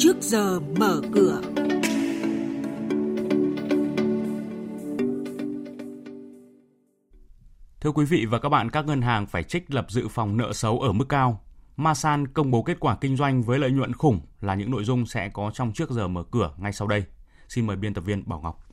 trước giờ mở cửa. Thưa quý vị và các bạn, các ngân hàng phải trích lập dự phòng nợ xấu ở mức cao. Masan công bố kết quả kinh doanh với lợi nhuận khủng là những nội dung sẽ có trong trước giờ mở cửa ngay sau đây. Xin mời biên tập viên Bảo Ngọc.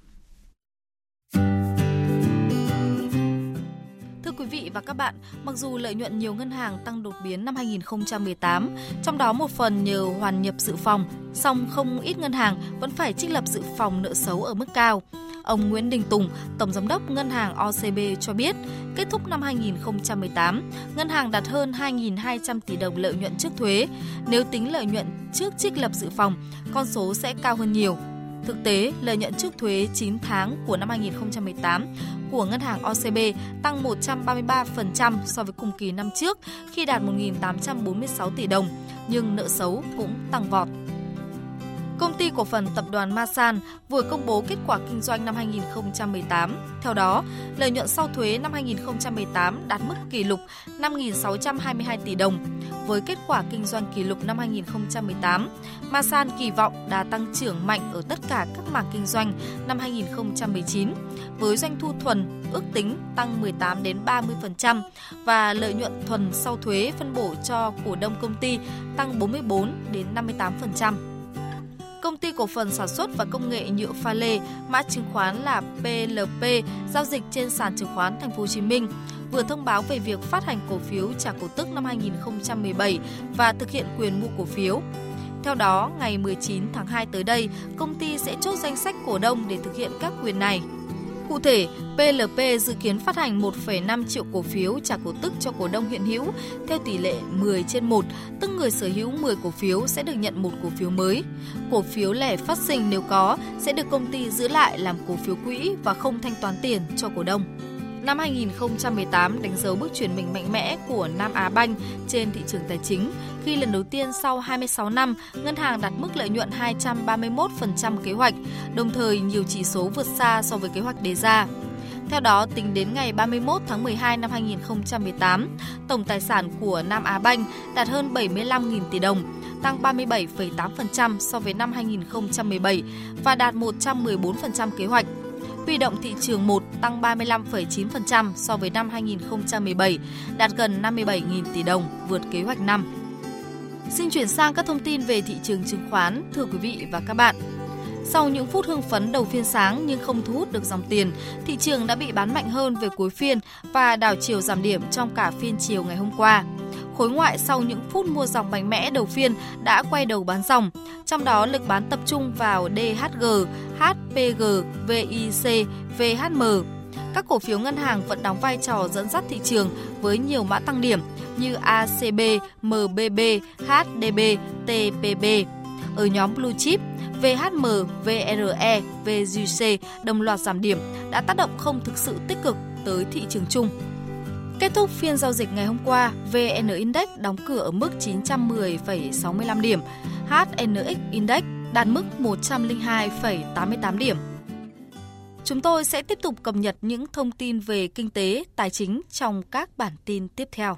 Và các bạn, mặc dù lợi nhuận nhiều ngân hàng tăng đột biến năm 2018, trong đó một phần nhờ hoàn nhập dự phòng, song không ít ngân hàng vẫn phải trích lập dự phòng nợ xấu ở mức cao. Ông Nguyễn Đình Tùng, Tổng Giám đốc Ngân hàng OCB cho biết, kết thúc năm 2018, ngân hàng đạt hơn 2.200 tỷ đồng lợi nhuận trước thuế. Nếu tính lợi nhuận trước trích lập dự phòng, con số sẽ cao hơn nhiều. Thực tế, lợi nhuận trước thuế 9 tháng của năm 2018 của ngân hàng OCB tăng 133% so với cùng kỳ năm trước khi đạt 1.846 tỷ đồng, nhưng nợ xấu cũng tăng vọt. Công ty cổ phần tập đoàn Masan vừa công bố kết quả kinh doanh năm 2018. Theo đó, lợi nhuận sau thuế năm 2018 đạt mức kỷ lục 5.622 tỷ đồng. Với kết quả kinh doanh kỷ lục năm 2018, Masan kỳ vọng đã tăng trưởng mạnh ở tất cả các mảng kinh doanh năm 2019 với doanh thu thuần ước tính tăng 18 đến 30% và lợi nhuận thuần sau thuế phân bổ cho cổ đông công ty tăng 44 đến 58%. Công ty cổ phần sản xuất và công nghệ nhựa pha lê, mã chứng khoán là PLP, giao dịch trên sàn chứng khoán Thành phố Hồ Chí Minh vừa thông báo về việc phát hành cổ phiếu trả cổ tức năm 2017 và thực hiện quyền mua cổ phiếu. Theo đó, ngày 19 tháng 2 tới đây, công ty sẽ chốt danh sách cổ đông để thực hiện các quyền này. Cụ thể, PLP dự kiến phát hành 1,5 triệu cổ phiếu trả cổ tức cho cổ đông hiện hữu theo tỷ lệ 10 trên 1, tức người sở hữu 10 cổ phiếu sẽ được nhận một cổ phiếu mới. Cổ phiếu lẻ phát sinh nếu có sẽ được công ty giữ lại làm cổ phiếu quỹ và không thanh toán tiền cho cổ đông. Năm 2018 đánh dấu bước chuyển mình mạnh mẽ của Nam Á Banh trên thị trường tài chính khi lần đầu tiên sau 26 năm, ngân hàng đạt mức lợi nhuận 231% kế hoạch, đồng thời nhiều chỉ số vượt xa so với kế hoạch đề ra. Theo đó, tính đến ngày 31 tháng 12 năm 2018, tổng tài sản của Nam Á Banh đạt hơn 75.000 tỷ đồng, tăng 37,8% so với năm 2017 và đạt 114% kế hoạch. Huy động thị trường 1 tăng 35,9% so với năm 2017, đạt gần 57.000 tỷ đồng, vượt kế hoạch năm. Xin chuyển sang các thông tin về thị trường chứng khoán, thưa quý vị và các bạn. Sau những phút hưng phấn đầu phiên sáng nhưng không thu hút được dòng tiền, thị trường đã bị bán mạnh hơn về cuối phiên và đảo chiều giảm điểm trong cả phiên chiều ngày hôm qua. Khối ngoại sau những phút mua dòng mạnh mẽ đầu phiên đã quay đầu bán dòng, trong đó lực bán tập trung vào DHG, HPG, VIC, VHM. Các cổ phiếu ngân hàng vẫn đóng vai trò dẫn dắt thị trường với nhiều mã tăng điểm như ACB, MBB, HDB, TPB. Ở nhóm Blue Chip, VHM, VRE, VGC đồng loạt giảm điểm đã tác động không thực sự tích cực tới thị trường chung. Kết thúc phiên giao dịch ngày hôm qua, VN Index đóng cửa ở mức 910,65 điểm, HNX Index đạt mức 102,88 điểm. Chúng tôi sẽ tiếp tục cập nhật những thông tin về kinh tế, tài chính trong các bản tin tiếp theo.